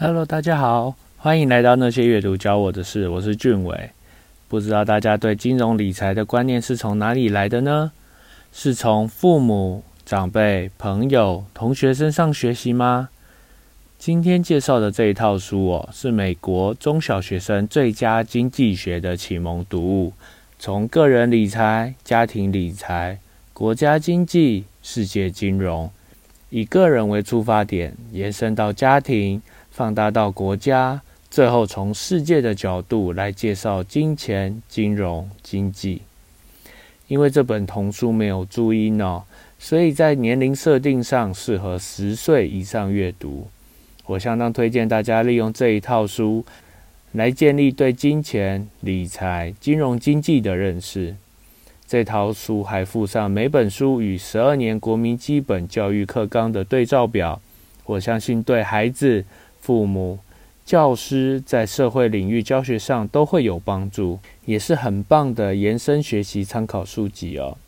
Hello，大家好，欢迎来到那些阅读教我的事，我是俊伟。不知道大家对金融理财的观念是从哪里来的呢？是从父母、长辈、朋友、同学身上学习吗？今天介绍的这一套书哦，是美国中小学生最佳经济学的启蒙读物，从个人理财、家庭理财、国家经济、世界金融，以个人为出发点，延伸到家庭。放大到国家，最后从世界的角度来介绍金钱、金融、经济。因为这本童书没有注音哦，所以在年龄设定上适合十岁以上阅读。我相当推荐大家利用这一套书来建立对金钱、理财、金融经济的认识。这套书还附上每本书与十二年国民基本教育课纲的对照表。我相信对孩子。父母、教师在社会领域教学上都会有帮助，也是很棒的延伸学习参考书籍哦。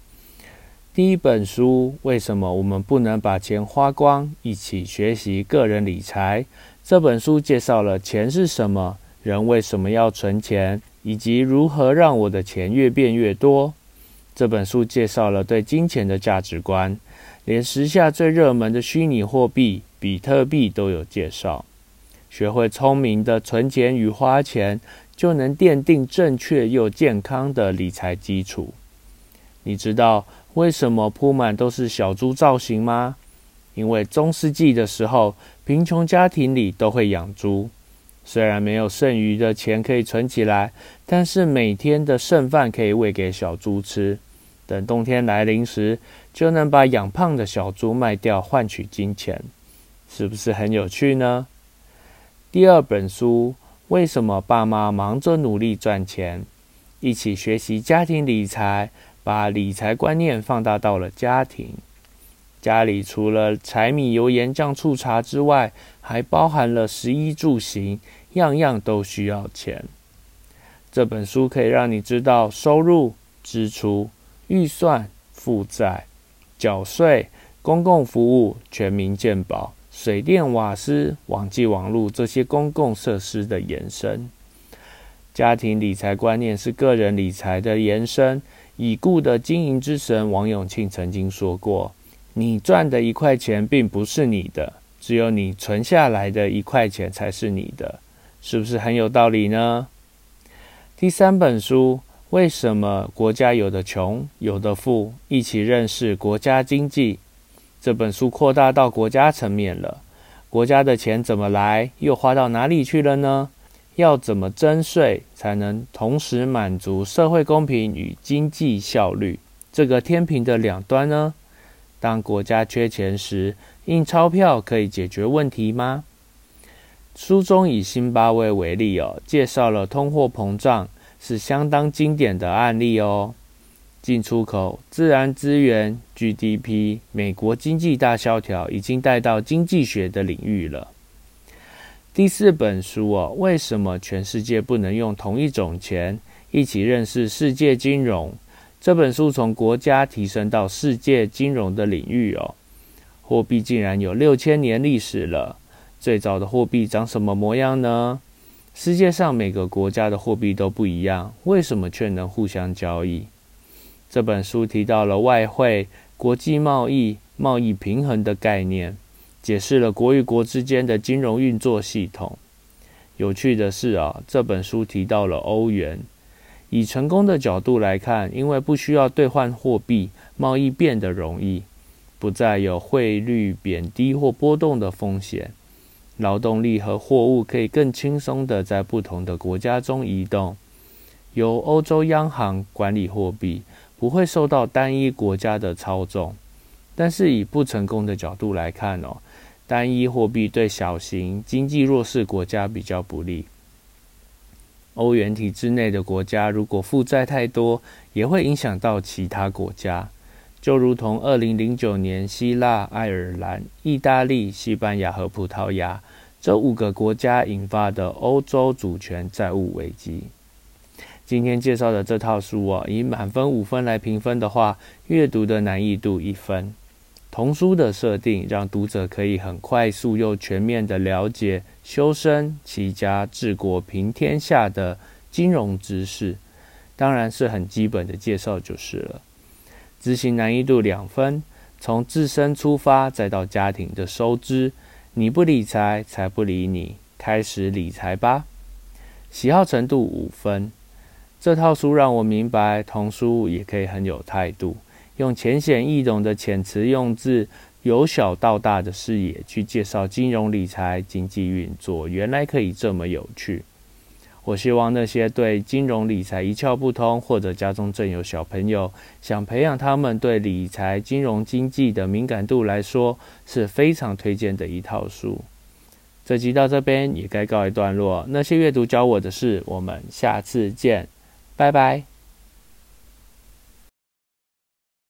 第一本书，为什么我们不能把钱花光？一起学习个人理财。这本书介绍了钱是什么，人为什么要存钱，以及如何让我的钱越变越多。这本书介绍了对金钱的价值观，连时下最热门的虚拟货币比特币都有介绍。学会聪明的存钱与花钱，就能奠定正确又健康的理财基础。你知道为什么铺满都是小猪造型吗？因为中世纪的时候，贫穷家庭里都会养猪。虽然没有剩余的钱可以存起来，但是每天的剩饭可以喂给小猪吃。等冬天来临时，就能把养胖的小猪卖掉换取金钱，是不是很有趣呢？第二本书，为什么爸妈忙着努力赚钱？一起学习家庭理财，把理财观念放大到了家庭。家里除了柴米油盐酱醋茶之外，还包含了食衣住行，样样都需要钱。这本书可以让你知道收入、支出、预算、负债、缴税、公共服务、全民健保。水电、瓦斯、网际网络这些公共设施的延伸，家庭理财观念是个人理财的延伸。已故的经营之神王永庆曾经说过：“你赚的一块钱并不是你的，只有你存下来的一块钱才是你的。”是不是很有道理呢？第三本书，为什么国家有的穷，有的富？一起认识国家经济。这本书扩大到国家层面了，国家的钱怎么来，又花到哪里去了呢？要怎么征税才能同时满足社会公平与经济效率这个天平的两端呢？当国家缺钱时，印钞票可以解决问题吗？书中以新巴威为例哦，介绍了通货膨胀是相当经典的案例哦。进出口、自然资源、GDP、美国经济大萧条已经带到经济学的领域了。第四本书哦，为什么全世界不能用同一种钱？一起认识世界金融。这本书从国家提升到世界金融的领域哦。货币竟然有六千年历史了。最早的货币长什么模样呢？世界上每个国家的货币都不一样，为什么却能互相交易？这本书提到了外汇、国际贸易、贸易平衡的概念，解释了国与国之间的金融运作系统。有趣的是啊，这本书提到了欧元。以成功的角度来看，因为不需要兑换货币，贸易变得容易，不再有汇率贬低或波动的风险。劳动力和货物可以更轻松地在不同的国家中移动。由欧洲央行管理货币。不会受到单一国家的操纵，但是以不成功的角度来看哦，单一货币对小型经济弱势国家比较不利。欧元体制内的国家如果负债太多，也会影响到其他国家，就如同二零零九年希腊、爱尔兰、意大利、西班牙和葡萄牙这五个国家引发的欧洲主权债务危机。今天介绍的这套书哦，以满分五分来评分的话，阅读的难易度一分，童书的设定让读者可以很快速又全面的了解修身齐家治国平天下的金融知识，当然是很基本的介绍就是了。执行难易度两分，从自身出发，再到家庭的收支，你不理财，财不理你，开始理财吧。喜好程度五分，这套书让我明白，童书也可以很有态度，用浅显易懂的遣词用字，由小到大的视野去介绍金融理财、经济运作，原来可以这么有趣。我希望那些对金融理财一窍不通，或者家中正有小朋友，想培养他们对理财、金融经济的敏感度来说，是非常推荐的一套书。这集到这边也该告一段落。那些阅读教我的事，我们下次见，拜拜。